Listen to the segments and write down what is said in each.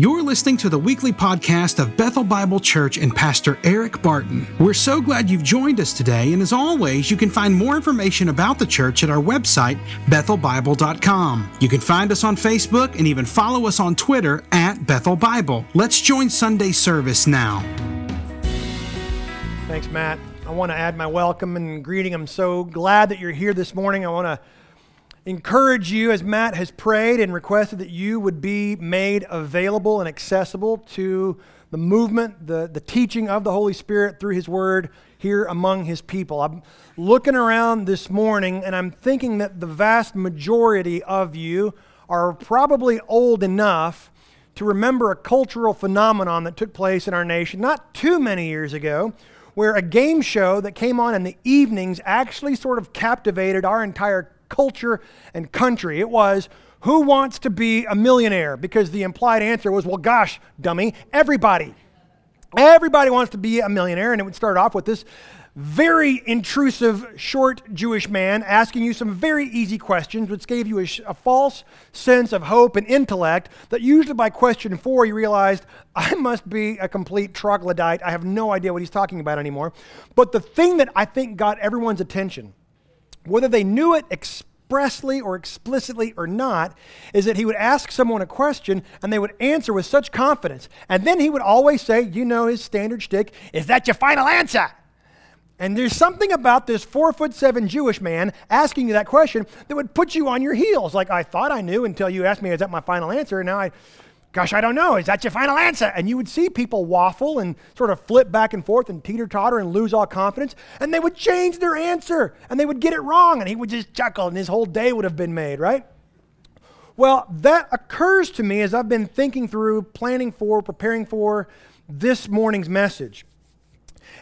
You're listening to the weekly podcast of Bethel Bible Church and Pastor Eric Barton. We're so glad you've joined us today, and as always, you can find more information about the church at our website, bethelbible.com. You can find us on Facebook and even follow us on Twitter at Bethel Bible. Let's join Sunday service now. Thanks, Matt. I want to add my welcome and greeting. I'm so glad that you're here this morning. I want to encourage you, as Matt has prayed and requested, that you would be made available and accessible to the movement, the, the teaching of the Holy Spirit through His Word here among His people. I'm looking around this morning and I'm thinking that the vast majority of you are probably old enough to remember a cultural phenomenon that took place in our nation not too many years ago where a game show that came on in the evenings actually sort of captivated our entire culture and country. It was, who wants to be a millionaire? Because the implied answer was, well, gosh, dummy, everybody. Everybody wants to be a millionaire. And it would start off with this very intrusive, short Jewish man asking you some very easy questions, which gave you a, a, false sense of hope and intellect. That usually by question four, you realized, I must be a complete troglodyte. I have no idea what he's talking about anymore. But the thing that I think got everyone's attention whether they knew it expressly or explicitly or not, is that he would ask someone a question and they would answer with such confidence. And then he would always say, you know, his standard shtick, is that your final answer? And there's something about this four foot seven Jewish man asking you that question that would put you on your heels. Like, I thought I knew until you asked me, is that my final answer? And now I Gosh, I don't know. Is that your final answer? And you would see people waffle and sort of flip back and forth and teeter totter and lose all confidence. And they would change their answer and they would get it wrong. And he would just chuckle and his whole day would have been made, right? Well, that occurs to me as I've been thinking through, planning for, preparing for this morning's message.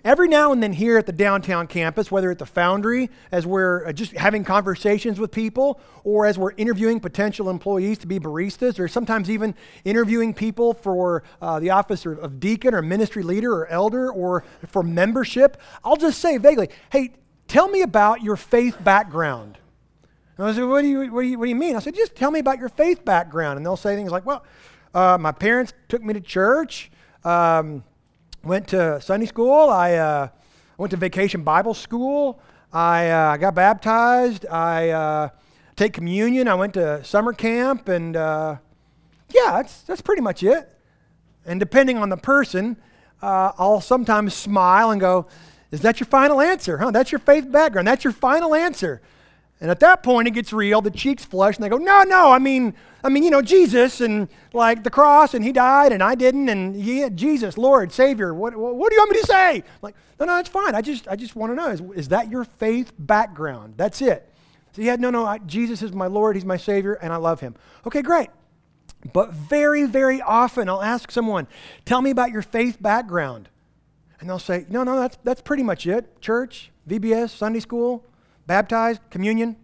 Every now and then here at the downtown campus, whether at the Foundry, as we're uh, just having conversations with people, or as we're interviewing potential employees to be baristas, or sometimes even interviewing people for uh, the office of deacon or ministry leader or elder or for membership, I'll just say vaguely, hey, tell me about your faith background. And I said, what do, you, what, do you, what do you mean? I said, just tell me about your faith background. And they'll say things like, well, uh, my parents took me to church. Um, went to Sunday school. I uh, went to vacation Bible school. I uh, got baptized. I uh, take communion. I went to summer camp, and uh, yeah, that's that's pretty much it. And depending on the person, uh, I'll sometimes smile and go, "Is that your final answer? Huh? That's your faith background. That's your final answer." And at that point, it gets real. The cheeks flush, and they go, "No, no. I mean, I mean, you know, Jesus and like the cross, and He died, and I didn't, and yeah, Jesus, Lord, Savior. What, what, do you want me to say?" I'm like, no, no, that's fine. I just, I just want to know: is, is that your faith background? That's it. So yeah, no, no. I, Jesus is my Lord. He's my Savior, and I love Him. Okay, great. But very, very often, I'll ask someone, "Tell me about your faith background," and they'll say, "No, no, that's that's pretty much it. Church, VBS, Sunday school." Baptized, communion.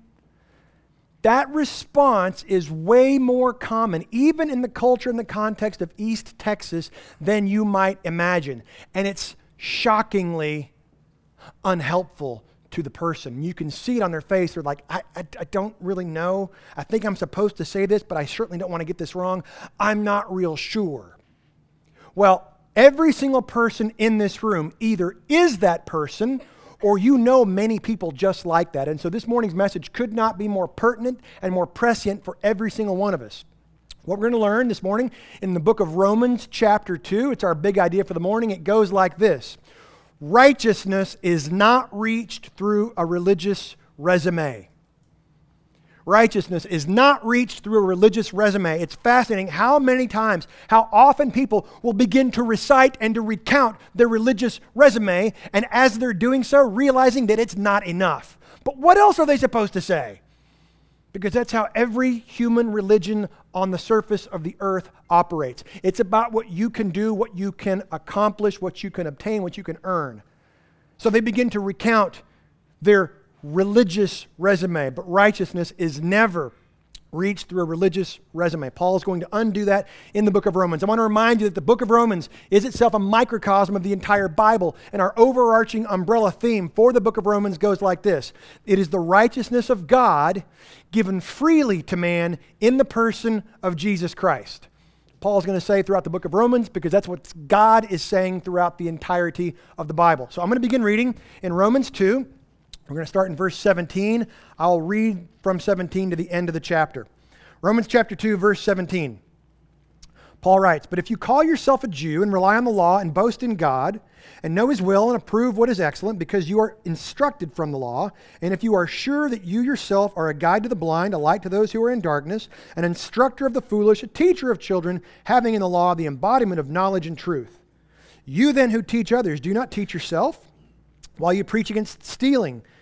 That response is way more common, even in the culture and the context of East Texas, than you might imagine. And it's shockingly unhelpful to the person. You can see it on their face. They're like, I, I, I, don't really know. I think I'm supposed to say this, but I certainly don't want to get this wrong. I'm not real sure. Well, every single person in this room either is that person or you know many people just like that. And so this morning's message could not be more pertinent and more prescient for every single one of us. What we're going to learn this morning in the book of Romans, chapter 2, it's our big idea for the morning. It goes like this Righteousness is not reached through a religious resume righteousness is not reached through a religious resume. It's fascinating how many times, how often people will begin to recite and to recount their religious resume, and as they're doing so, realizing that it's not enough. But what else are they supposed to say? Because that's how every human religion on the surface of the earth operates. It's about what you can do, what you can accomplish, what you can obtain, what you can earn. So they begin to recount their religious resume, but righteousness is never reached through a religious resume. Paul is going to undo that in the book of Romans. I want to remind you that the book of Romans is itself a microcosm of the entire Bible, and our overarching umbrella theme for the book of Romans goes like this It is the righteousness of God given freely to man in the person of Jesus Christ. Paul's going to say throughout the book of Romans because that's what God is saying throughout the entirety of the Bible. So I'm going to begin reading in Romans 2. We're going to start in verse 17. I'll read from 17 to the end of the chapter. Romans chapter 2, verse 17. Paul writes, But if you call yourself a Jew and rely on the law and boast in God, and know his will and approve what is excellent, because you are instructed from the law, and if you are sure that you yourself are a guide to the blind, a light to those who are in darkness, an instructor of the foolish, a teacher of children, having in the law the embodiment of knowledge and truth. You then who teach others, do not teach yourself? While you preach against stealing,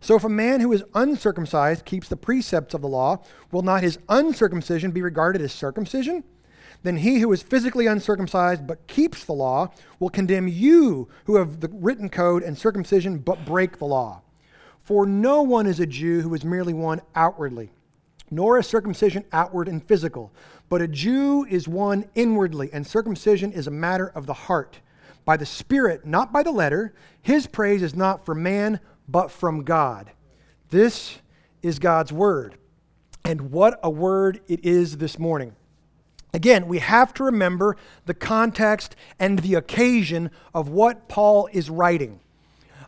So if a man who is uncircumcised keeps the precepts of the law, will not his uncircumcision be regarded as circumcision? then he who is physically uncircumcised but keeps the law will condemn you who have the written code and circumcision but break the law. For no one is a Jew who is merely one outwardly, nor is circumcision outward and physical, but a Jew is one inwardly, and circumcision is a matter of the heart, by the Spirit, not by the letter. His praise is not for man, but from God. This is God's word. And what a word it is this morning. Again, we have to remember the context and the occasion of what Paul is writing.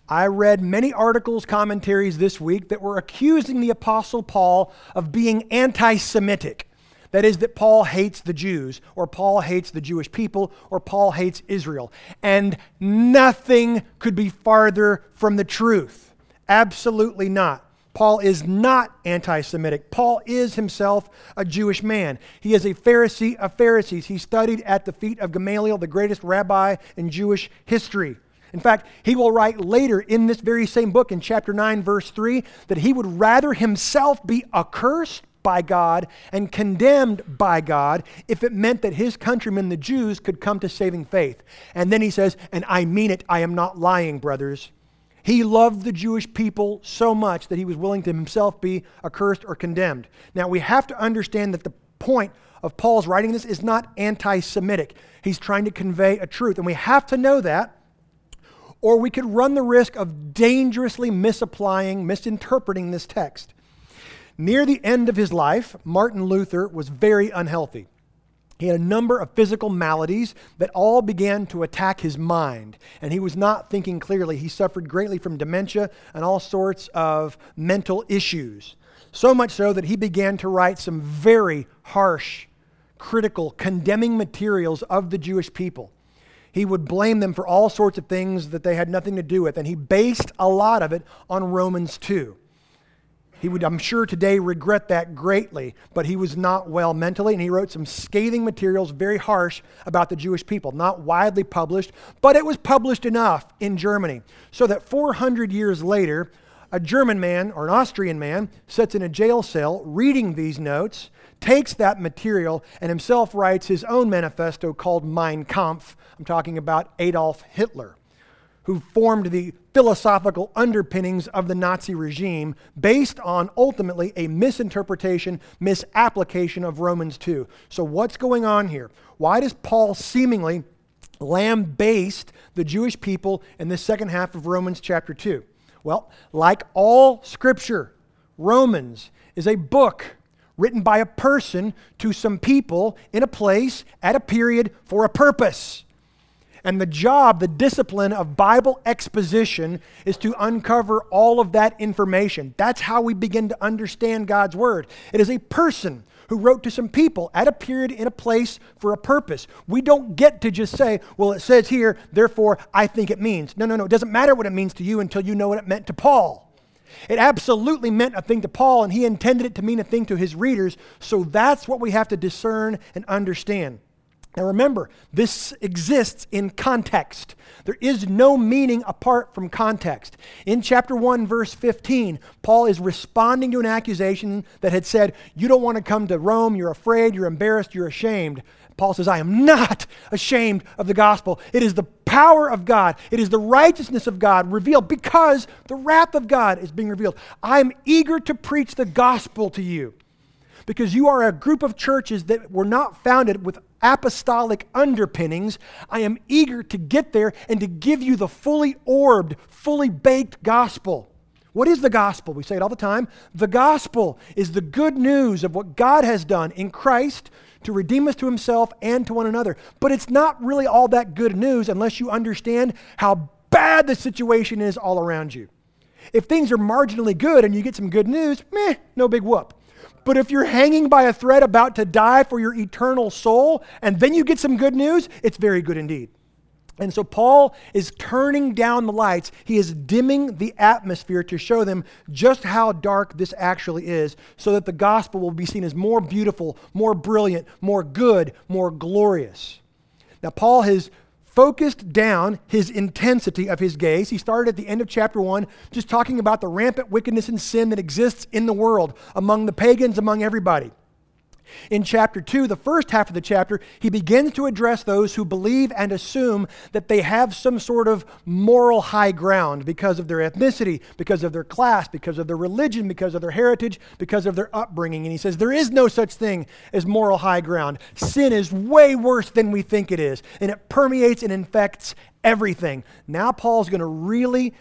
I read many articles, commentaries this week that were accusing the Apostle Paul of being anti Semitic. That is, that Paul hates the Jews, or Paul hates the Jewish people, or Paul hates Israel. And nothing could be farther from the truth. Absolutely not. Paul is not anti Semitic. Paul is himself a Jewish man. He is a Pharisee of Pharisees. He studied at the feet of Gamaliel, the greatest rabbi in Jewish history. In fact, he will write later in this very same book, in chapter 9, verse 3, that he would rather himself be accursed by God and condemned by God if it meant that his countrymen, the Jews, could come to saving faith. And then he says, And I mean it, I am not lying, brothers. He loved the Jewish people so much that he was willing to himself be accursed or condemned. Now, we have to understand that the point of Paul's writing this is not anti Semitic. He's trying to convey a truth. And we have to know that, or we could run the risk of dangerously misapplying, misinterpreting this text. Near the end of his life, Martin Luther was very unhealthy. He had a number of physical maladies that all began to attack his mind, and he was not thinking clearly. He suffered greatly from dementia and all sorts of mental issues. So much so that he began to write some very harsh, critical, condemning materials of the Jewish people. He would blame them for all sorts of things that they had nothing to do with, and he based a lot of it on Romans 2. He would, I'm sure, today regret that greatly, but he was not well mentally, and he wrote some scathing materials, very harsh, about the Jewish people. Not widely published, but it was published enough in Germany so that 400 years later, a German man or an Austrian man sits in a jail cell reading these notes, takes that material, and himself writes his own manifesto called Mein Kampf. I'm talking about Adolf Hitler who formed the philosophical underpinnings of the Nazi regime based on ultimately a misinterpretation, misapplication of Romans 2. So, what's going on here? Why does Paul seemingly lambaste the Jewish people in the second half of Romans chapter 2? Well, like all scripture, Romans is a book written by a person to some people in a place at a period for a purpose. And the job, the discipline of Bible exposition is to uncover all of that information. That's how we begin to understand God's Word. It is a person who wrote to some people at a period in a place for a purpose. We don't get to just say, well, it says here, therefore I think it means. No, no, no. It doesn't matter what it means to you until you know what it meant to Paul. It absolutely meant a thing to Paul, and he intended it to mean a thing to his readers. So that's what we have to discern and understand. Now remember, this exists in context. There is no meaning apart from context. In chapter 1, verse 15, Paul is responding to an accusation that had said, You don't want to come to Rome, you're afraid, you're embarrassed, you're ashamed. Paul says, I am not ashamed of the gospel. It is the power of God, it is the righteousness of God revealed because the wrath of God is being revealed. I am eager to preach the gospel to you because you are a group of churches that were not founded with apostolic underpinnings. I am eager to get there and to give you the fully orbed, fully baked gospel. What is the gospel? We say it all the time. The gospel is the good news of what God has done in Christ to redeem us to himself and to one another. But it's not really all that good news unless you understand how bad the situation is all around you. If things are marginally good and you get some good news, meh, no big whoop. But if you're hanging by a thread about to die for your eternal soul and then you get some good news, it's very good indeed. And so Paul is turning down the lights. He is dimming the atmosphere to show them just how dark this actually is, so that the gospel will be seen as more beautiful, more brilliant, more good, more glorious. Now, Paul has focused down his intensity of his gaze. He started at the end of chapter 1 just talking about the rampant wickedness and sin that exists in the world among the pagans, among everybody. In chapter 2, the first half of the chapter, he begins to address those who believe and assume that they have some sort of moral high ground because of their ethnicity, because of their class, because of their religion, because of their heritage, because of their upbringing. And he says there is no such thing as moral high ground. Sin is way worse than we think it is, and it permeates and infects everything. Now, Paul's going to really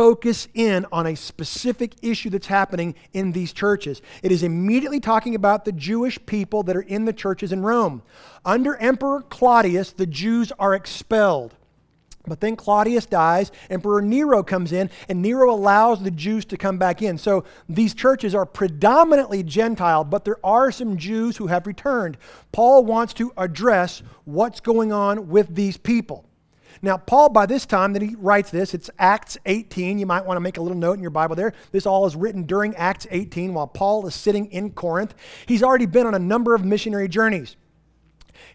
focus in on a specific issue that's happening in these churches. It is immediately talking about the Jewish people that are in the churches in Rome. Under Emperor Claudius, the Jews are expelled. But then Claudius dies, Emperor Nero comes in, and Nero allows the Jews to come back in. So these churches are predominantly Gentile, but there are some Jews who have returned. Paul wants to address what's going on with these people. Now, Paul, by this time that he writes this, it's Acts 18. You might want to make a little note in your Bible there. This all is written during Acts 18 while Paul is sitting in Corinth. He's already been on a number of missionary journeys.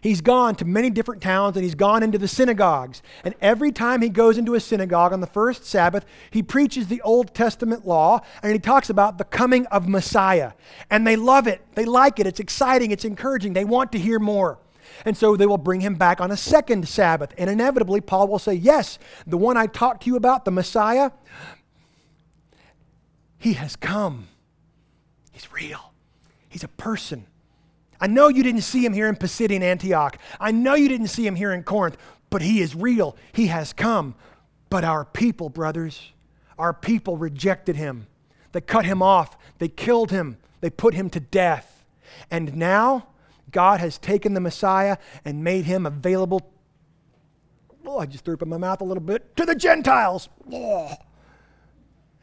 He's gone to many different towns and he's gone into the synagogues. And every time he goes into a synagogue on the first Sabbath, he preaches the Old Testament law and he talks about the coming of Messiah. And they love it, they like it, it's exciting, it's encouraging, they want to hear more. And so they will bring him back on a second Sabbath. And inevitably, Paul will say, Yes, the one I talked to you about, the Messiah, he has come. He's real, he's a person. I know you didn't see him here in Pisidian Antioch. I know you didn't see him here in Corinth, but he is real. He has come. But our people, brothers, our people rejected him. They cut him off. They killed him. They put him to death. And now God has taken the Messiah and made him available. Oh, I just threw up in my mouth a little bit to the Gentiles. Oh.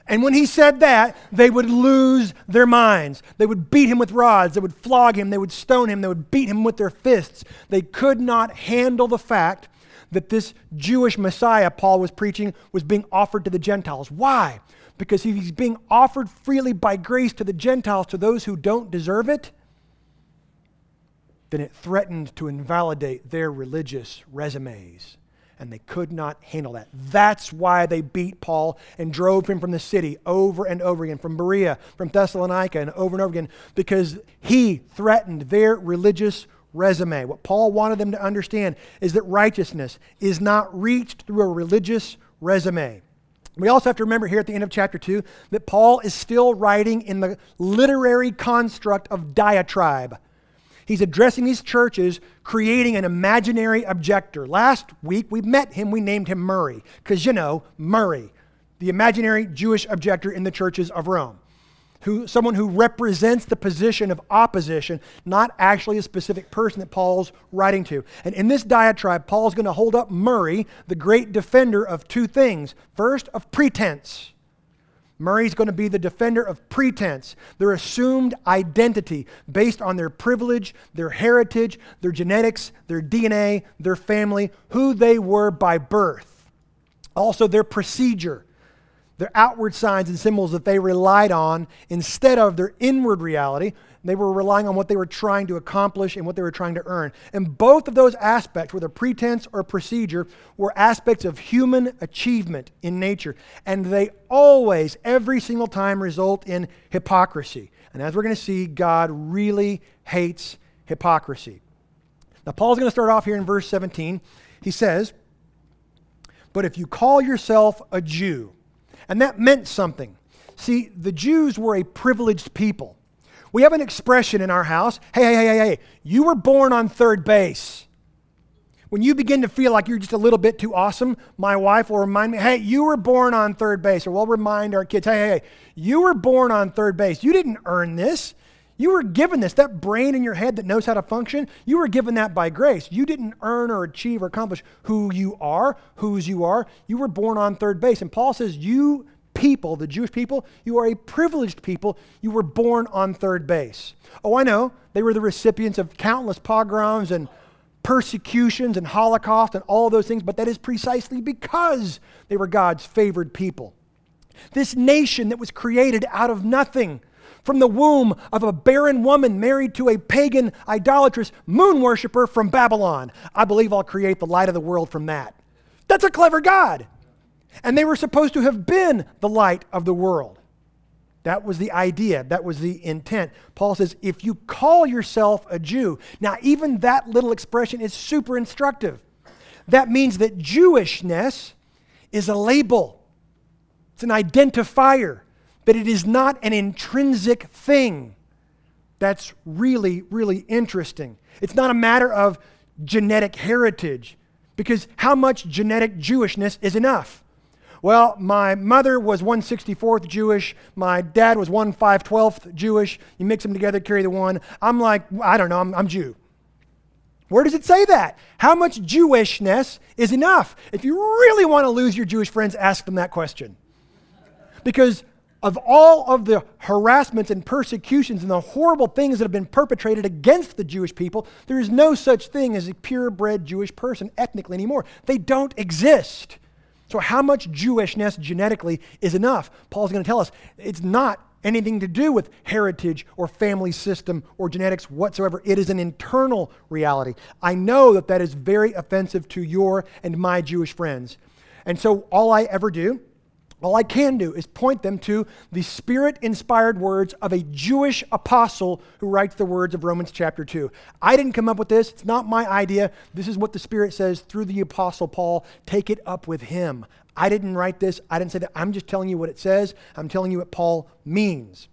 And when he said that, they would lose their minds. They would beat him with rods. They would flog him. They would stone him. They would beat him with their fists. They could not handle the fact that this Jewish Messiah Paul was preaching was being offered to the Gentiles. Why? Because he's being offered freely by grace to the Gentiles, to those who don't deserve it, then it threatened to invalidate their religious resumes. And they could not handle that. That's why they beat Paul and drove him from the city over and over again, from Berea, from Thessalonica, and over and over again, because he threatened their religious resume. What Paul wanted them to understand is that righteousness is not reached through a religious resume. We also have to remember here at the end of chapter 2 that Paul is still writing in the literary construct of diatribe. He's addressing these churches, creating an imaginary objector. Last week, we met him, we named him Murray, because you know, Murray, the imaginary Jewish objector in the churches of Rome. Who, someone who represents the position of opposition, not actually a specific person that Paul's writing to. And in this diatribe, Paul's going to hold up Murray, the great defender of two things. First, of pretense Murray's going to be the defender of pretense, their assumed identity based on their privilege, their heritage, their genetics, their DNA, their family, who they were by birth. Also, their procedure, their outward signs and symbols that they relied on instead of their inward reality, they were relying on what they were trying to accomplish and what they were trying to earn. And both of those aspects, whether pretense or procedure, were aspects of human achievement in nature. And they always, every single time, result in hypocrisy. And as we're going to see, God really hates hypocrisy. Now, Paul's going to start off here in verse 17. He says, But if you call yourself a Jew, and that meant something. See, the Jews were a privileged people. We have an expression in our house hey, hey, hey, hey, hey, you were born on third base. When you begin to feel like you're just a little bit too awesome, my wife will remind me, hey, you were born on third base. Or we'll remind our kids, hey, hey, hey, you were born on third base. You didn't earn this. You were given this. That brain in your head that knows how to function, you were given that by grace. You didn't earn or achieve or accomplish who you are, whose you are. You were born on third base. And Paul says, you people, the Jewish people, you are a privileged people. You were born on third base. Oh, I know. They were the recipients of countless pogroms and persecutions and Holocaust and all those things, but that is precisely because they were God's favored people. This nation that was created out of nothing, from the womb of a barren woman married to a pagan, idolatrous moon worshiper from Babylon. I believe I'll create the light of the world from that. That's a clever God. And they were supposed to have been the light of the world. That was the idea, that was the intent. Paul says, if you call yourself a Jew, now even that little expression is super instructive. That means that Jewishness is a label, it's an identifier, but it is not an intrinsic thing. That's really, really interesting. It's not a matter of genetic heritage, because how much genetic Jewishness is enough? Well, my mother was 164th Jewish. My dad was 1 512th Jewish. You mix them together, carry the one. I'm like, I don't know, I'm, I'm Jew. Where does it say that? How much Jewishness is enough? If you really want to lose your Jewish friends, ask them that question. Because of all of the harassments and persecutions and the horrible things that have been perpetrated against the Jewish people, there is no such thing as a purebred Jewish person ethnically anymore. They don't exist. So, how much Jewishness genetically is enough? Paul's going to tell us it's not anything to do with heritage or family system or genetics whatsoever. It is an internal reality. I know that that is very offensive to your and my Jewish friends. And so, all I ever do all I can do is point them to the spirit inspired words of a Jewish apostle who writes the words of Romans chapter 2. I didn't come up with this. It's not my idea. This is what the Spirit says through the apostle Paul. Take it up with him. I didn't write this. I didn't say that. I'm just telling you what it says. I'm telling you what Paul means.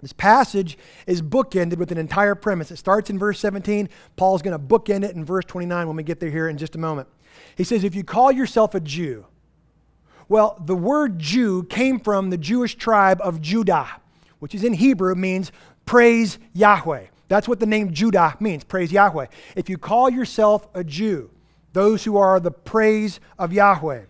This passage is bookended with an entire premise. It starts in verse 17. Paul's going to bookend it in verse 29 when we get there here in just a moment. He says, If you call yourself a Jew, well, the word Jew came from the Jewish tribe of Judah, which is in Hebrew means praise Yahweh. That's what the name Judah means, praise Yahweh. If you call yourself a Jew, those who are the praise of Yahweh,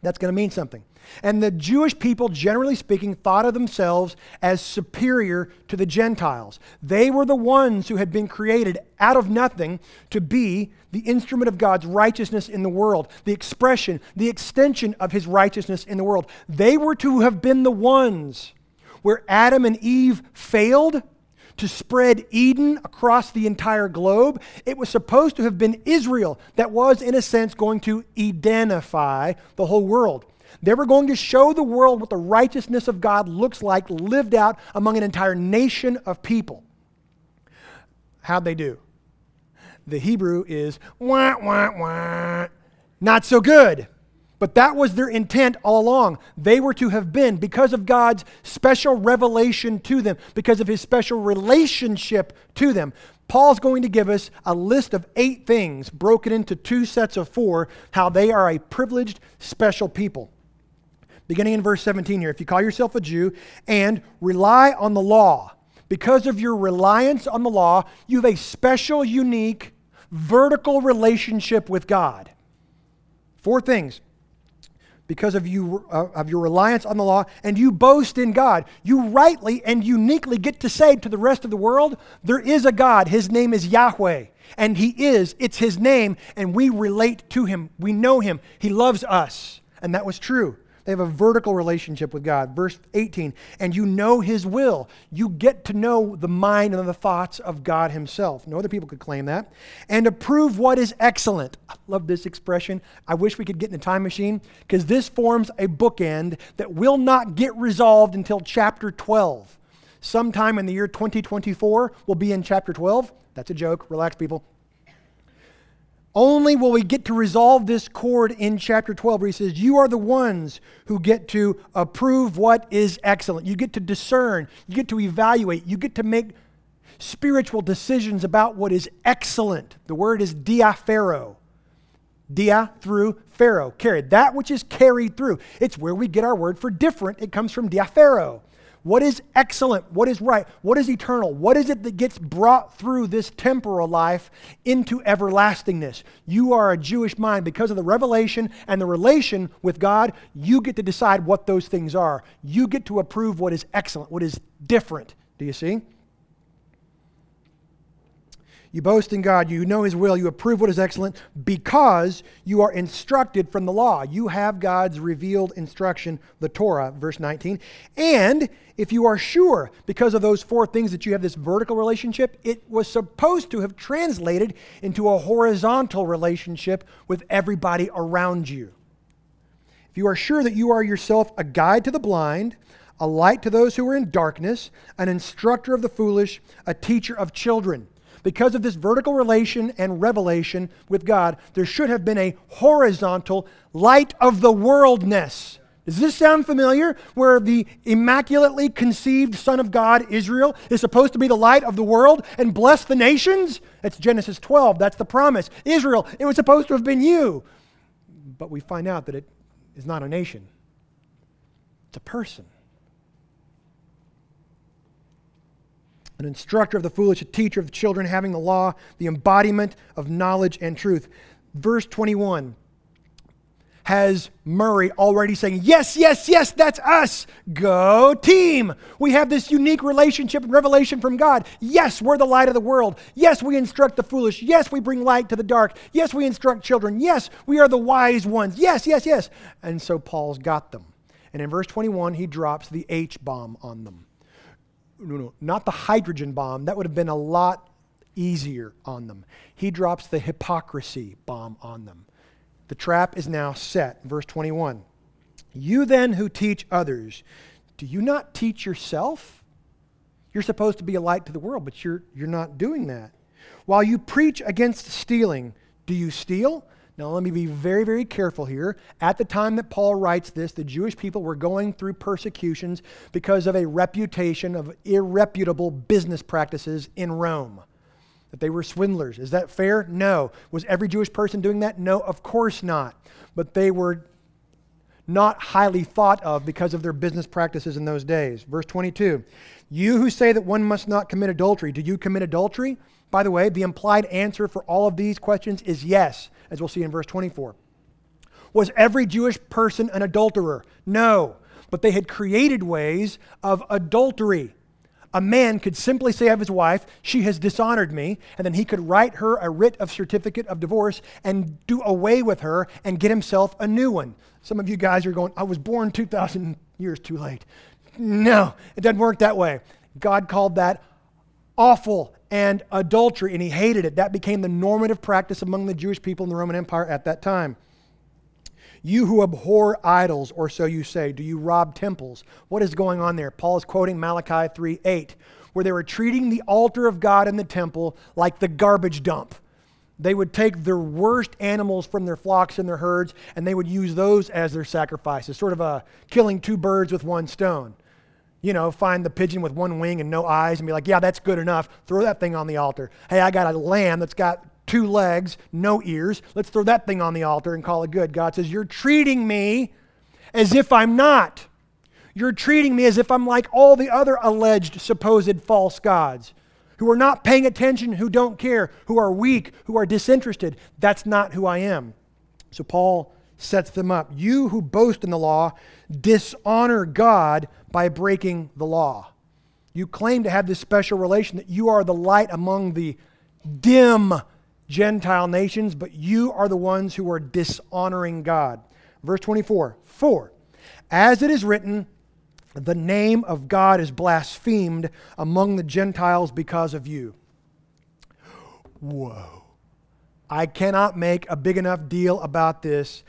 that's going to mean something. And the Jewish people, generally speaking, thought of themselves as superior to the Gentiles. They were the ones who had been created out of nothing to be the instrument of God's righteousness in the world, the expression, the extension of his righteousness in the world. They were to have been the ones where Adam and Eve failed to spread Eden across the entire globe. It was supposed to have been Israel that was, in a sense, going to Edenify the whole world. They were going to show the world what the righteousness of God looks like lived out among an entire nation of people. How'd they do? The Hebrew is wah, wah, wah. Not so good. But that was their intent all along. They were to have been, because of God's special revelation to them, because of his special relationship to them. Paul's going to give us a list of eight things broken into two sets of four, how they are a privileged, special people beginning in verse 17 here. If you call yourself a Jew and rely on the law, because of your reliance on the law, you have a special, unique, vertical relationship with God. Four things. Because of, you, uh, of your reliance on the law, and you boast in God. You rightly and uniquely get to say to the rest of the world, there is a God. His name is Yahweh. And He is, it's His name, and we relate to Him. We know Him. He loves us. And that was true. They have a vertical relationship with God. Verse 18, and you know His will. You get to know the mind and the thoughts of God Himself. No other people could claim that. And approve what is excellent. I love this expression. I wish we could get in a time machine because this forms a bookend that will not get resolved until chapter 12. Sometime in the year 2024, we'll be in chapter 12. That's a joke. Relax, people. Only will we get to resolve this chord in chapter 12 where he says, You are the ones who get to approve what is excellent. You get to discern, you get to evaluate, you get to make spiritual decisions about what is excellent. The word is diaphero. Dia through phero, carried. That which is carried through. It's where we get our word for different. It comes from diaphero. What is excellent? What is right? What is eternal? What is it that gets brought through this temporal life into everlastingness? You are a Jewish mind. Because of the revelation and the relation with God, you get to decide what those things are. You get to approve what is excellent, what is different. Do you see? You boast in God, you know His will, you approve what is excellent because you are instructed from the law. You have God's revealed instruction, the Torah, verse 19. And if you are sure, because of those four things that you have this vertical relationship, it was supposed to have translated into a horizontal relationship with everybody around you. If you are sure that you are yourself a guide to the blind, a light to those who are in darkness, an instructor of the foolish, a teacher of children, because of this vertical relation and revelation with God, there should have been a horizontal light of the worldness. Does this sound familiar? Where the immaculately conceived Son of God, Israel, is supposed to be the light of the world and bless the nations? That's Genesis 12. That's the promise. Israel, it was supposed to have been you. But we find out that it is not a nation, it's a person. An instructor of the foolish, a teacher of the children, having the law, the embodiment of knowledge and truth. Verse 21 has Murray already saying, Yes, yes, yes, that's us. Go team. We have this unique relationship and revelation from God. Yes, we're the light of the world. Yes, we instruct the foolish. Yes, we bring light to the dark. Yes, we instruct children. Yes, we are the wise ones. Yes, yes, yes. And so Paul's got them. And in verse 21, he drops the H bomb on them no, no, not the hydrogen bomb. That would have been a lot easier on them. He drops the hypocrisy bomb on them. The trap is now set. Verse 21. You then who teach others, do you not teach yourself? You're supposed to be a light to the world, but you're, you're not doing that. While you preach against stealing, do you steal? Now, let me be very, very careful here. At the time that Paul writes this, the Jewish people were going through persecutions because of a reputation of irreputable business practices in Rome. That they were swindlers. Is that fair? No. Was every Jewish person doing that? No, of course not. But they were not highly thought of because of their business practices in those days. Verse 22 You who say that one must not commit adultery, do you commit adultery? By the way, the implied answer for all of these questions is yes, as we'll see in verse 24. Was every Jewish person an adulterer? No, but they had created ways of adultery. A man could simply say of his wife, She has dishonored me, and then he could write her a writ of certificate of divorce and do away with her and get himself a new one. Some of you guys are going, I was born 2,000 years too late. No, it doesn't work that way. God called that awful and adultery, and he hated it. That became the normative practice among the Jewish people in the Roman Empire at that time. You who abhor idols, or so you say, do you rob temples? What is going on there? Paul is quoting Malachi 3 8, where they were treating the altar of God in the temple like the garbage dump. They would take their worst animals from their flocks and their herds, and they would use those as their sacrifices, sort of a killing two birds with one stone you know, find the pigeon with one wing and no eyes and be like, yeah, that's good enough. Throw that thing on the altar. Hey, I got a lamb that's got two legs, no ears. Let's throw that thing on the altar and call it good. God says, You're treating me as if I'm not. You're treating me as if I'm like all the other alleged supposed false gods who are not paying attention, who don't care, who are weak, who are disinterested. That's not who I am. So Paul sets them up. You who boast in the law dishonor God by breaking the law. You claim to have this special relation that you are the light among the dim Gentile nations, but you are the ones who are dishonoring God. Verse 24 For, as it is written, the name of God is blasphemed among the Gentiles because of you. Whoa. I cannot make a big enough deal about this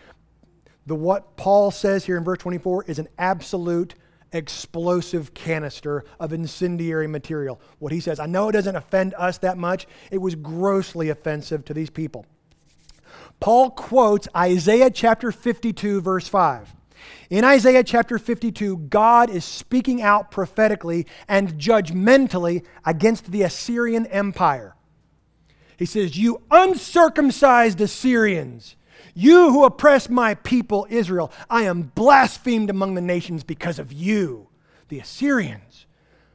the what Paul says here in verse 24 is an absolute explosive canister of incendiary material. What he says, I know it doesn't offend us that much. It was grossly offensive to these people. Paul quotes Isaiah chapter 52, verse 5. In Isaiah chapter 52, God is speaking out prophetically and judgmentally against the Assyrian Empire. He says, You uncircumcised Assyrians, you who oppress my people Israel, I am blasphemed among the nations because of you, the Assyrians.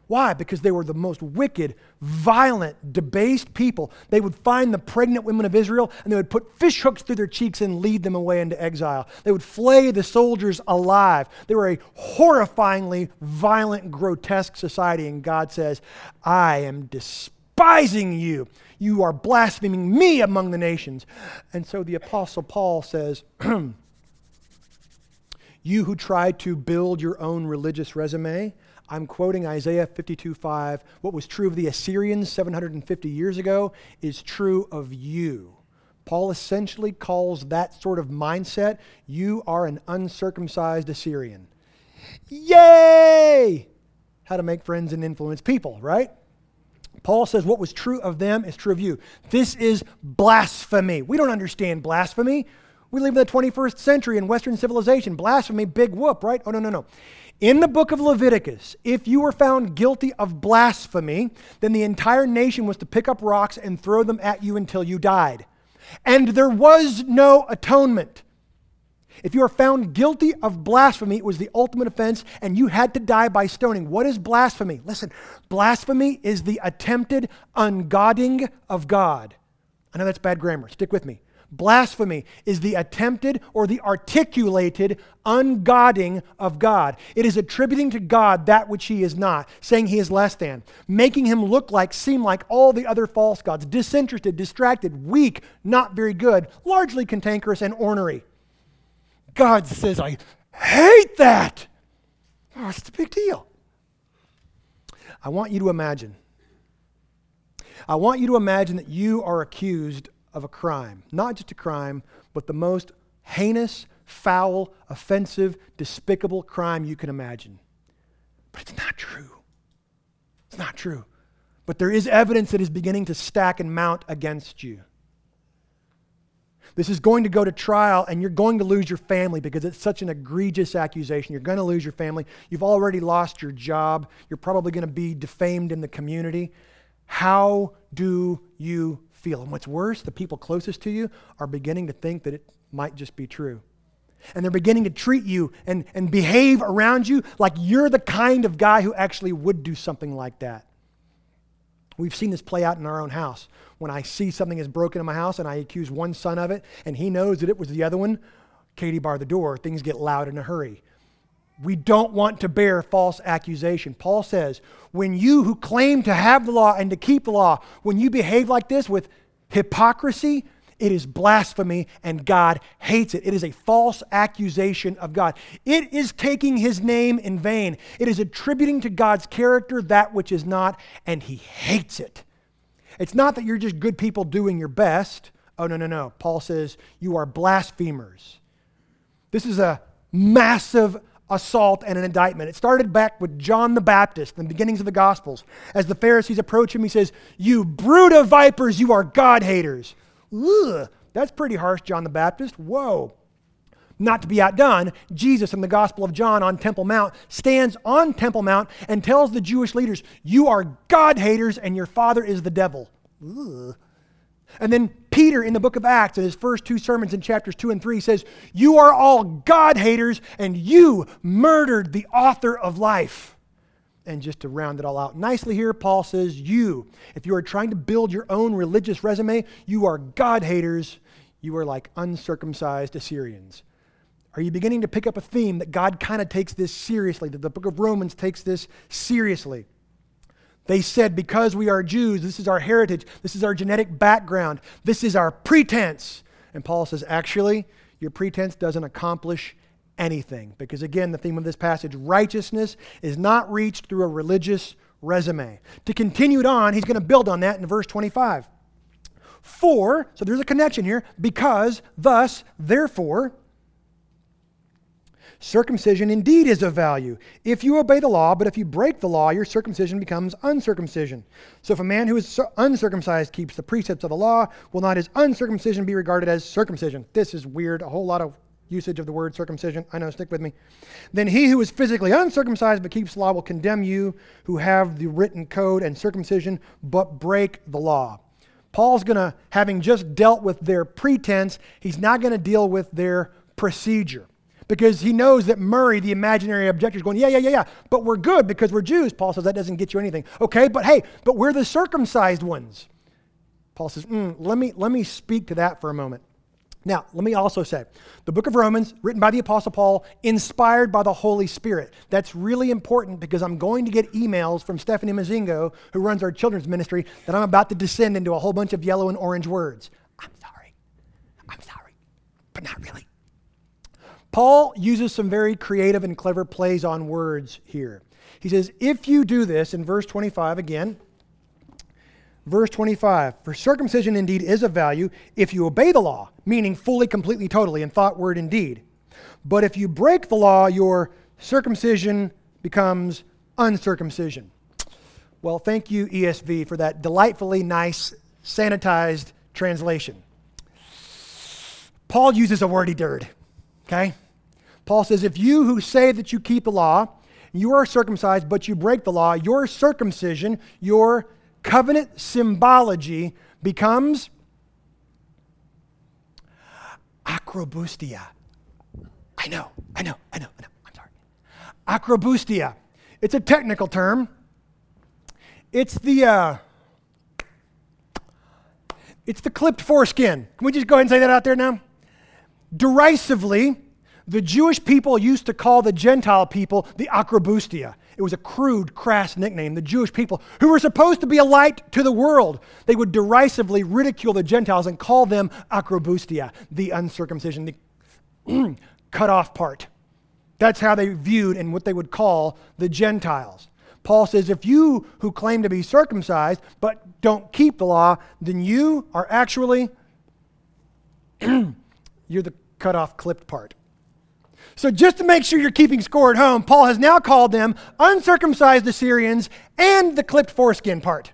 Why? Because they were the most wicked, violent, debased people. They would find the pregnant women of Israel and they would put fish hooks through their cheeks and lead them away into exile. They would flay the soldiers alive. They were a horrifyingly violent, grotesque society. And God says, I am despising you. You are blaspheming me among the nations. And so the Apostle Paul says, You who try to build your own religious resume, I'm quoting Isaiah 52 5. What was true of the Assyrians 750 years ago is true of you. Paul essentially calls that sort of mindset you are an uncircumcised Assyrian. Yay! How to make friends and influence people, right? Paul says what was true of them is true of you. This is blasphemy. We don't understand blasphemy. We live in the 21st century in Western civilization. Blasphemy, big whoop, right? Oh, no, no, no. In the book of Leviticus, if you were found guilty of blasphemy, then the entire nation was to pick up rocks and throw them at you until you died. And there was no atonement. If you are found guilty of blasphemy, it was the ultimate offense, and you had to die by stoning. What is blasphemy? Listen, blasphemy is the attempted ungodding of God. I know that's bad grammar. Stick with me. Blasphemy is the attempted or the articulated ungodding of God. It is attributing to God that which he is not, saying he is less than, making him look like, seem like all the other false gods, disinterested, distracted, weak, not very good, largely cantankerous and ornery. God says, I hate that. Oh, it's a big deal. I want you to imagine. I want you to imagine that you are accused of a crime. Not just a crime, but the most heinous, foul, offensive, despicable crime you can imagine. But it's not true. It's not true. But there is evidence that is beginning to stack and mount against you. This is going to go to trial, and you're going to lose your family because it's such an egregious accusation. You're going to lose your family. You've already lost your job. You're probably going to be defamed in the community. How do you feel. And what's worse, the people closest to you are beginning to think that it might just be true. And they're beginning to treat you and, and behave around you like you're the kind of guy who actually would do something like that. We've seen this play out in our own house. When I see something is broken in my house and I accuse one son of it and he knows that it was the other one, Katie bar the door, things get loud in a hurry. We don't want to bear false accusation. Paul says, when you who claim to have the law and to keep the law, when you behave like this with hypocrisy, it is blasphemy and God hates it. It is a false accusation of God. It is taking his name in vain. It is attributing to God's character that which is not, and he hates it. It's not that you're just good people doing your best. Oh, no, no, no. Paul says you are blasphemers. This is a massive assault and an indictment. It started back with John the Baptist, in the beginnings of the Gospels. As the Pharisees approach him, he says, You brood of vipers, you are God haters. Ugh, that's pretty harsh, John the Baptist. Whoa. Not to be outdone, Jesus in the Gospel of John on Temple Mount stands on Temple Mount and tells the Jewish leaders, You are God haters and your father is the devil. Ugh. And then Peter in the book of Acts, in his first two sermons in chapters 2 and 3, says, You are all God haters, and you murdered the author of life. And just to round it all out nicely here, Paul says, You, if you are trying to build your own religious resume, you are God haters. You are like uncircumcised Assyrians. Are you beginning to pick up a theme that God kind of takes this seriously, that the book of Romans takes this seriously? They said, because we are Jews, this is our heritage, this is our genetic background, this is our pretense. And Paul says, actually, your pretense doesn't accomplish anything. Because again, the theme of this passage righteousness is not reached through a religious resume. To continue it on, he's going to build on that in verse 25. For, so there's a connection here, because, thus, therefore, Circumcision indeed is of value if you obey the law, but if you break the law, your circumcision becomes uncircumcision. So if a man who is uncircumcised keeps the precepts of the law, will not his uncircumcision be regarded as circumcision? This is weird, a whole lot of usage of the word circumcision. I know, stick with me. Then he who is physically uncircumcised but keeps the law will condemn you who have the written code and circumcision but break the law. Paul's going to, having just dealt with their pretense, he's not going to deal with their procedure because he knows that Murray, the imaginary objector, is going, yeah, yeah, yeah, yeah, but we're good because we're Jews. Paul says that doesn't get you anything. Okay, but hey, but we're the circumcised ones. Paul says, mm, let, me, let me speak to that for a moment. Now, let me also say the book of Romans, written by the Apostle Paul, inspired by the Holy Spirit. That's really important because I'm going to get emails from Stephanie Mazingo, who runs our children's ministry, that I'm about to descend into a whole bunch of yellow and orange words. I'm sorry. I'm sorry, but not really. Paul uses some very creative and clever plays on words here. He says, if you do this, in verse 25 again, verse 25, for circumcision indeed is of value if you obey the law, meaning fully, completely, totally, in thought, word, and deed. But if you break the law, your circumcision becomes uncircumcision. Well, thank you, ESV, for that delightfully nice, sanitized translation. Paul uses a wordy dirt, okay? Paul says, If you who say that you keep the law, you are circumcised, but you break the law, your circumcision, your covenant symbology becomes acrobustia. I know, I know, I know, I know. I'm sorry. Acrobustia. It's a technical term. It's the uh, it's the clipped foreskin. Can we just go ahead and say that out there now? Derisively, the Jewish people used to call the Gentile people the Acrobustia. It was a crude, crass nickname. The Jewish people, who were supposed to be a light to the world, they would derisively ridicule the Gentiles and call them Acrobustia, the uncircumcision, the cut off part. That's how they viewed and what they would call the Gentiles. Paul says, if you who claim to be circumcised but don't keep the law, then you are actually, you're the cut off, clipped part. So, just to make sure you're keeping score at home, Paul has now called them uncircumcised Assyrians and the clipped foreskin part.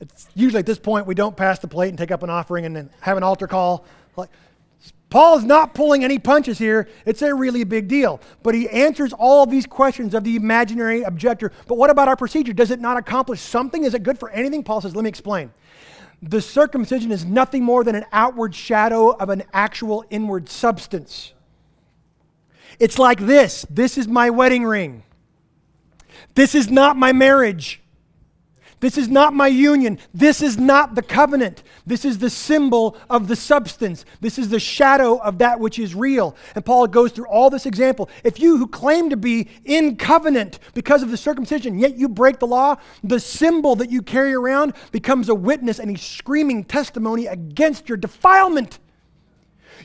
It's usually at this point we don't pass the plate and take up an offering and then have an altar call. Paul is not pulling any punches here. It's a really big deal. But he answers all of these questions of the imaginary objector. But what about our procedure? Does it not accomplish something? Is it good for anything? Paul says, let me explain. The circumcision is nothing more than an outward shadow of an actual inward substance. It's like this this is my wedding ring. This is not my marriage. This is not my union. This is not the covenant. This is the symbol of the substance. This is the shadow of that which is real. And Paul goes through all this example. If you who claim to be in covenant because of the circumcision, yet you break the law, the symbol that you carry around becomes a witness and a screaming testimony against your defilement.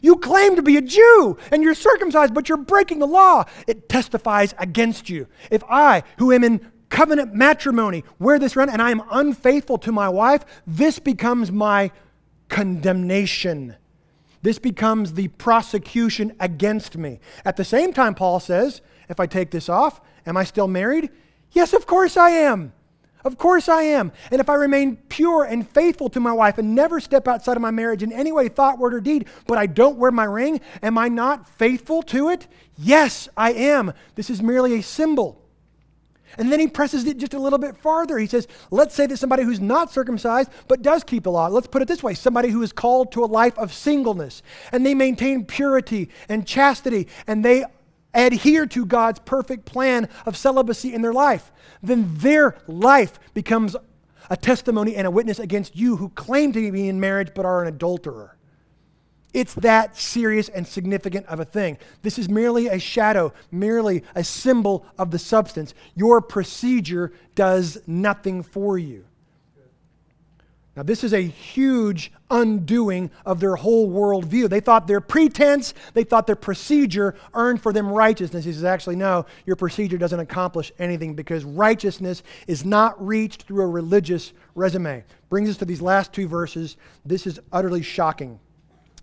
You claim to be a Jew and you're circumcised, but you're breaking the law. It testifies against you. If I, who am in covenant matrimony, wear this around and I am unfaithful to my wife, this becomes my condemnation. This becomes the prosecution against me. At the same time, Paul says, if I take this off, am I still married? Yes, of course I am. Of course I am. And if I remain pure and faithful to my wife and never step outside of my marriage in any way, thought, word, or deed, but I don't wear my ring, am I not faithful to it? Yes, I am. This is merely a symbol. And then he presses it just a little bit farther. He says, let's say that somebody who's not circumcised but does keep the law, let's put it this way somebody who is called to a life of singleness and they maintain purity and chastity and they adhere to God's perfect plan of celibacy in their life, then their life becomes a testimony and a witness against you who claim to be in marriage but are an adulterer. It's that serious and significant of a thing. This is merely a shadow, merely a symbol of the substance. Your procedure does nothing for you. Now, this is a huge undoing of their whole worldview. They thought their pretense, they thought their procedure earned for them righteousness. He says, actually, no, your procedure doesn't accomplish anything because righteousness is not reached through a religious resume. Brings us to these last two verses. This is utterly shocking.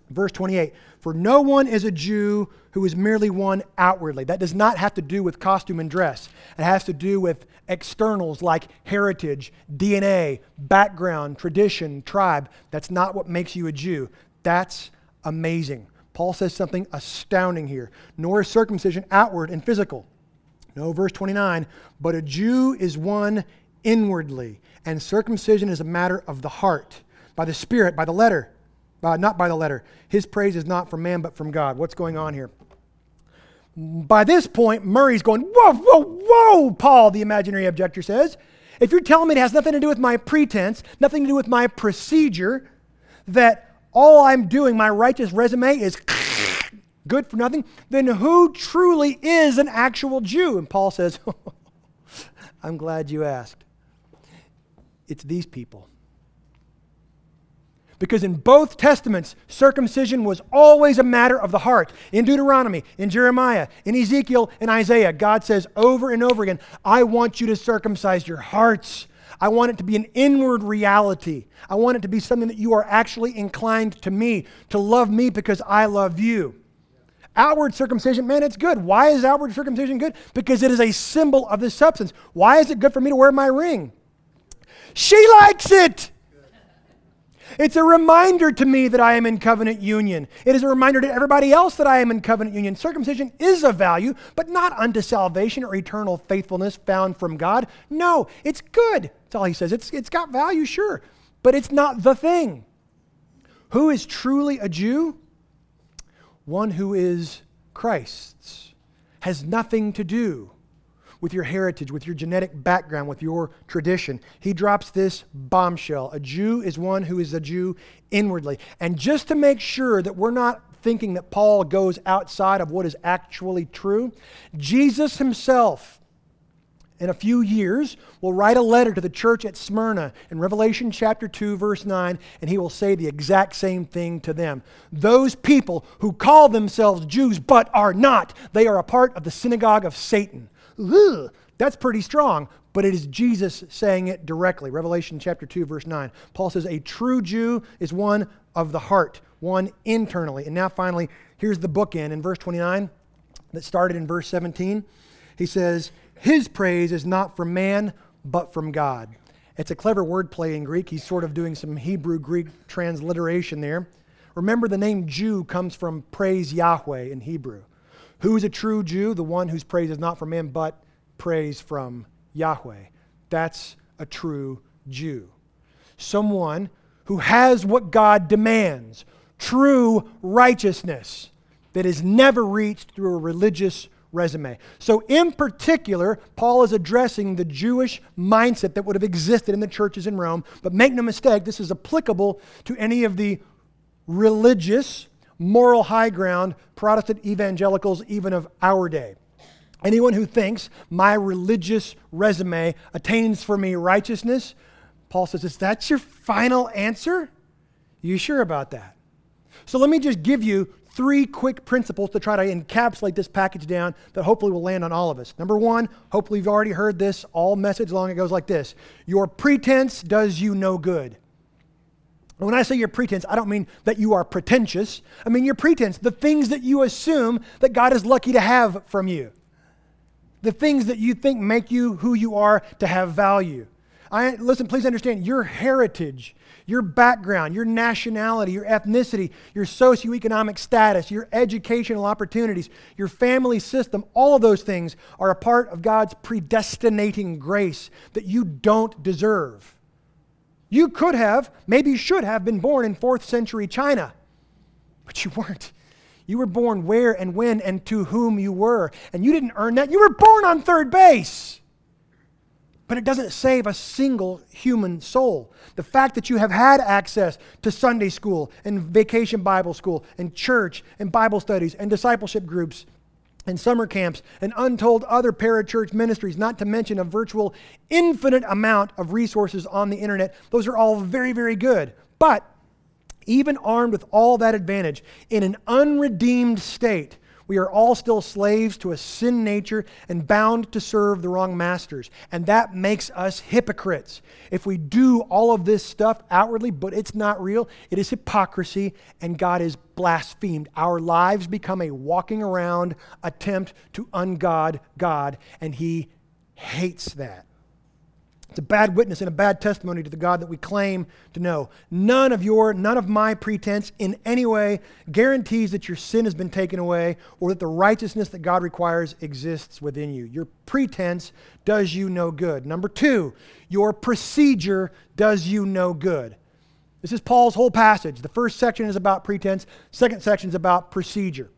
Verse 28 For no one is a Jew who is merely one outwardly. That does not have to do with costume and dress, it has to do with externals like heritage, DNA, background, tradition, tribe. That's not what makes you a Jew. That's amazing. Paul says something astounding here. Nor is circumcision outward and physical. No, verse 29, but a Jew is one inwardly, and circumcision is a matter of the heart, by the Spirit, by the letter, uh, not by the letter. His praise is not from man, but from God. What's going on here? By this point, Murray's going, Whoa, whoa, whoa, Paul, the imaginary objector says. If you're telling me it has nothing to do with my pretense, nothing to do with my procedure, that all I'm doing, my righteous resume, is good for nothing, then who truly is an actual Jew? And Paul says, I'm glad you asked. It's these people. Because in both testaments, circumcision was always a matter of the heart. In Deuteronomy, in Jeremiah, in Ezekiel, in Isaiah, God says over and over again, I want you to circumcise your hearts. I want it to be an inward reality. I want it to be something that you are actually inclined to me, to love me because I love you. Outward circumcision, man, it's good. Why is outward circumcision good? Because it is a symbol of the substance. Why is it good for me to wear my ring? She likes it. It's a reminder to me that I am in covenant union. It is a reminder to everybody else that I am in covenant union. Circumcision is of value, but not unto salvation or eternal faithfulness found from God. No, it's good. That's all he says. It's, it's got value, sure, but it's not the thing. Who is truly a Jew? One who is Christ's, has nothing to do with your heritage, with your genetic background, with your tradition. He drops this bombshell. A Jew is one who is a Jew inwardly. And just to make sure that we're not thinking that Paul goes outside of what is actually true, Jesus himself in a few years will write a letter to the church at Smyrna in Revelation chapter 2, verse 9, and he will say the exact same thing to them. Those people who call themselves Jews but are not, they are a part of the synagogue of Satan. Ugh, that's pretty strong, but it is Jesus saying it directly. Revelation chapter 2, verse 9. Paul says, A true Jew is one of the heart, one internally. And now, finally, here's the bookend in verse 29 that started in verse 17. He says, His praise is not from man, but from God. It's a clever wordplay in Greek. He's sort of doing some Hebrew Greek transliteration there. Remember, the name Jew comes from praise Yahweh in Hebrew. Who is a true Jew? The one whose praise is not from man, but praise from Yahweh. That's a true Jew. Someone who has what God demands true righteousness that is never reached through a religious resume. So, in particular, Paul is addressing the Jewish mindset that would have existed in the churches in Rome. But make no mistake, this is applicable to any of the religious moral high ground Protestant evangelicals, even of our day. Anyone who thinks my religious resume attains for me righteousness, Paul says, Is that your final answer? You sure about that? So let me just give you three quick principles to try to encapsulate this package down that hopefully will land on all of us. Number one, hopefully you've already heard this all message long. It goes like this Your pretense does you no good. When I say your pretense, I don't mean that you are pretentious. I mean your pretense, the things that you assume that God is lucky to have from you, the things that you think make you who you are to have value. I, listen, please understand your heritage, your background, your nationality, your ethnicity, your socioeconomic status, your educational opportunities, your family system, all of those things are a part of God's predestinating grace that you don't deserve. You could have, maybe you should have been born in fourth century China, but you weren't. You were born where and when and to whom you were. And you didn't earn that. You were born on third base. But it doesn't save a single human soul. The fact that you have had access to Sunday school and vacation Bible school and church and Bible studies and discipleship groups and summer camps and untold other parachurch ministries, not to mention a virtual infinite amount of resources on the internet. Those are all very, very good. But even armed with all that advantage, in an unredeemed state, We are all still slaves to a sin nature and bound to serve the wrong masters. And that makes us hypocrites. If we do all of this stuff outwardly, but it's not real, it is hypocrisy, and God is blasphemed. Our lives become a walking around attempt to ungod God, and He hates that. It's a bad witness and a bad testimony to the God that we claim to know. None of your, none of my pretense in any way guarantees that your sin has been taken away or that the righteousness that God requires exists within you. Your pretense does you no good. Number two, your procedure does you no good. This is Paul's whole passage. The first section is about pretense, second section is about procedure.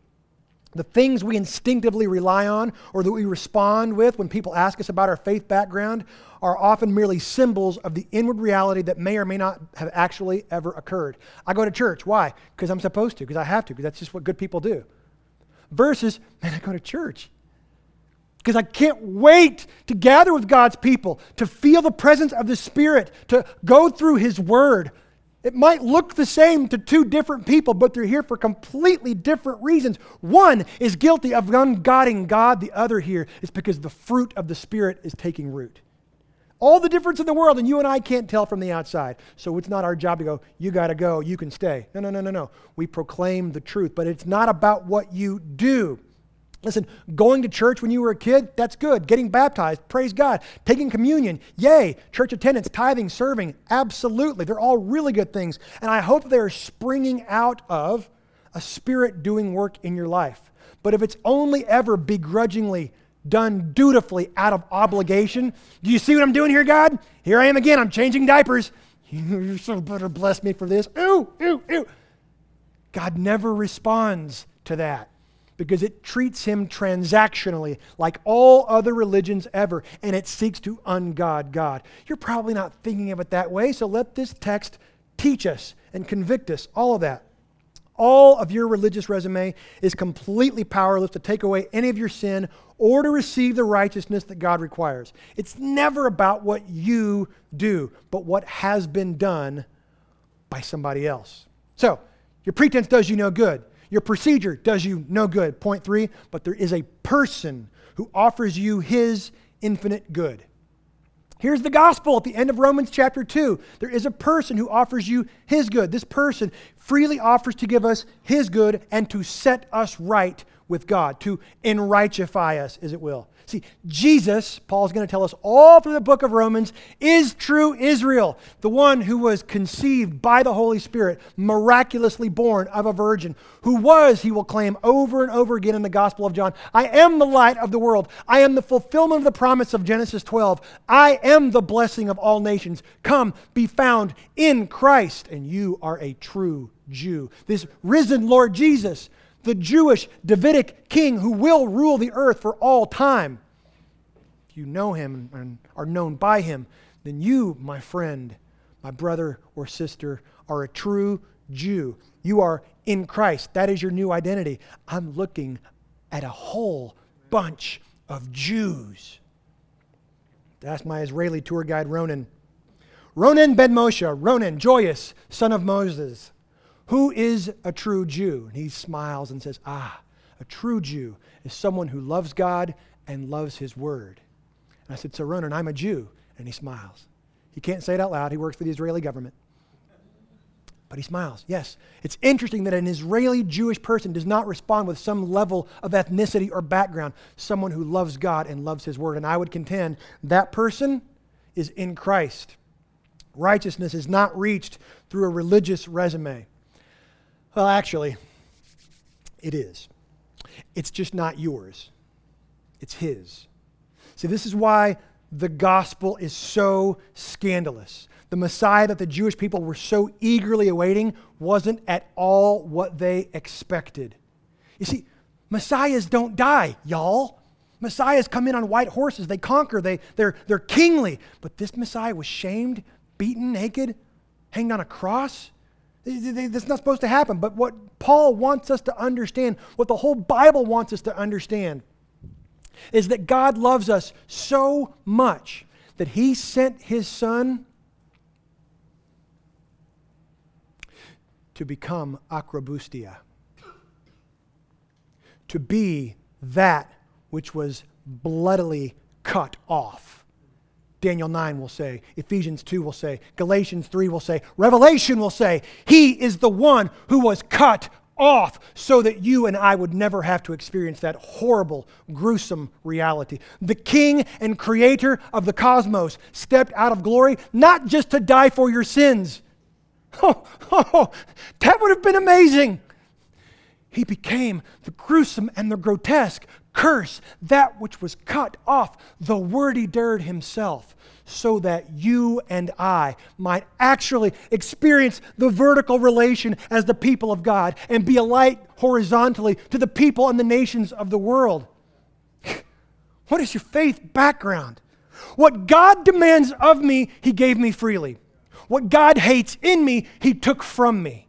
The things we instinctively rely on or that we respond with when people ask us about our faith background are often merely symbols of the inward reality that may or may not have actually ever occurred. I go to church. Why? Because I'm supposed to, because I have to, because that's just what good people do. Versus, man, I go to church because I can't wait to gather with God's people, to feel the presence of the Spirit, to go through His Word, it might look the same to two different people, but they're here for completely different reasons. One is guilty of ungodding God, the other here is because the fruit of the Spirit is taking root. All the difference in the world, and you and I can't tell from the outside. So it's not our job to go, you got to go, you can stay. No, no, no, no, no. We proclaim the truth, but it's not about what you do. Listen, going to church when you were a kid, that's good. Getting baptized, praise God. Taking communion, yay. Church attendance, tithing, serving, absolutely. They're all really good things. And I hope they're springing out of a spirit doing work in your life. But if it's only ever begrudgingly done dutifully out of obligation, do you see what I'm doing here, God? Here I am again. I'm changing diapers. You're so better bless me for this. Ooh, ooh, ooh. God never responds to that because it treats him transactionally like all other religions ever, and it seeks to ungod God. You're probably not thinking of it that way, so let this text teach us and convict us, all of that. All of your religious resume is completely powerless to take away any of your sin or to receive the righteousness that God requires. It's never about what you do, but what has been done by somebody else. So, your pretense does you no good. Your procedure does you no good. Point three, but there is a person who offers you his infinite good. Here's the gospel at the end of Romans chapter 2. There is a person who offers you his good. This person freely offers to give us his good and to set us right with God, to enrightify us, as it will. See, Jesus, Paul's going to tell us all through the book of Romans, is true Israel, the one who was conceived by the Holy Spirit, miraculously born of a virgin, who was, he will claim over and over again in the Gospel of John, I am the light of the world. I am the fulfillment of the promise of Genesis 12. I am the blessing of all nations. Come, be found in Christ, and you are a true Jew. This risen Lord Jesus the Jewish Davidic king who will rule the earth for all time. If you know him and are known by him, then you, my friend, my brother or sister, are a true Jew. You are in Christ. That is your new identity. I'm looking at a whole bunch of Jews. Ask my Israeli tour guide, Ronan. Ronan ben Moshe, Ronan, joyous, son of Moses. Who is a true Jew? And he smiles and says, Ah, a true Jew is someone who loves God and loves his word. And I said, So, Ronan, I'm a Jew. And he smiles. He can't say it out loud. He works for the Israeli government. But he smiles. Yes, it's interesting that an Israeli Jewish person does not respond with some level of ethnicity or background, someone who loves God and loves his word. And I would contend that person is in Christ. Righteousness is not reached through a religious resume. Well, actually, it is. It's just not yours, it's His. See, this is why the gospel is so scandalous. The Messiah that the Jewish people were so eagerly awaiting wasn't at all what they expected. You see, Messiahs don't die, y'all. Messiahs come in on white horses. They conquer. They, they're, they're kingly. But this Messiah was shamed, beaten, naked, hanged on a cross. That's not supposed to happen. But what Paul wants us to understand, what the whole Bible wants us to understand, is that God loves us so much that he sent his son to become acrobustia, to be that which was bloodily cut off. Daniel 9 will say, Ephesians 2 will say, Galatians 3 will say, Revelation will say, He is the one who was cut off so that you and I would never have to experience that horrible, gruesome reality. The king and creator of the cosmos stepped out of glory not just to die for your sins. Oh, oh, oh, that would have been amazing. He became the gruesome and the grotesque curse, that which was cut off, the wordy dirt himself, so that you and I might actually experience the vertical relation as the people of God and be a light horizontally to the people and the nations of the world. What is your faith background? What God demands of me, He gave me freely. What God hates in me, He took from me.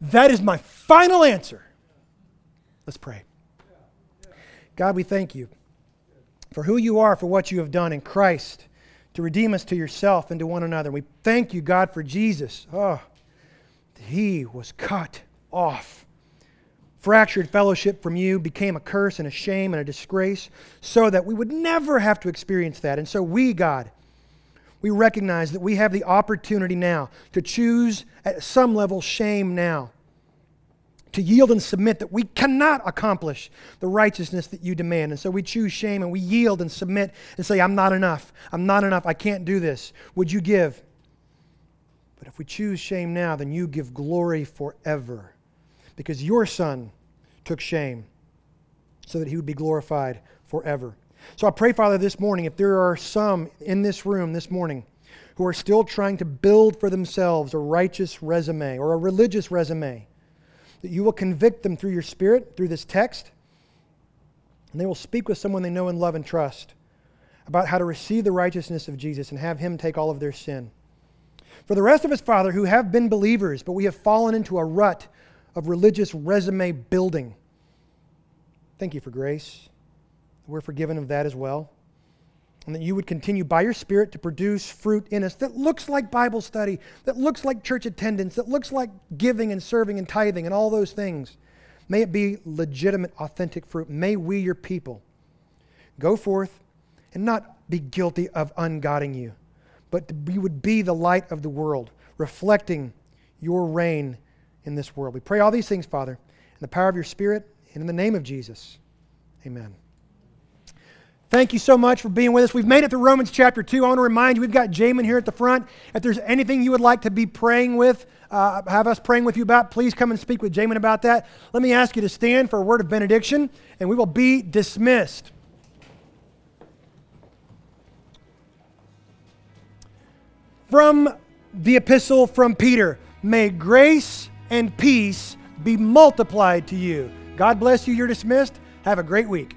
That is my final answer. Let's pray. God, we thank you for who you are, for what you have done in Christ to redeem us to yourself and to one another. We thank you, God, for Jesus. Oh, he was cut off. Fractured fellowship from you became a curse and a shame and a disgrace so that we would never have to experience that. And so we, God, we recognize that we have the opportunity now to choose at some level shame now to yield and submit that we cannot accomplish the righteousness that you demand. And so we choose shame and we yield and submit and say, I'm not enough. I'm not enough. I can't do this. Would you give? But if we choose shame now, then you give glory forever because your Son took shame so that he would be glorified forever. So I pray, Father, this morning, if there are some in this room this morning who are still trying to build for themselves a righteous resume or a religious resume, that you will convict them through your Spirit, through this text, and they will speak with someone they know and love and trust about how to receive the righteousness of Jesus and have Him take all of their sin. For the rest of us, Father, who have been believers, but we have fallen into a rut of religious resume building, thank you for grace. We're forgiven of that as well and that you would continue by your Spirit to produce fruit in us that looks like Bible study, that looks like church attendance, that looks like giving and serving and tithing and all those things. May it be legitimate, authentic fruit. May we, your people, go forth and not be guilty of ungodding you, but we would be the light of the world, reflecting your reign in this world. We pray all these things, Father, in the power of your Spirit and in the name of Jesus. Amen. Thank you so much for being with us. We've made it to Romans chapter 2. I want to remind you, we've got Jamin here at the front. If there's anything you would like to be praying with, uh, have us praying with you about, please come and speak with Jamin about that. Let me ask you to stand for a word of benediction, and we will be dismissed. From the epistle from Peter, may grace and peace be multiplied to you. God bless you. You're dismissed. Have a great week.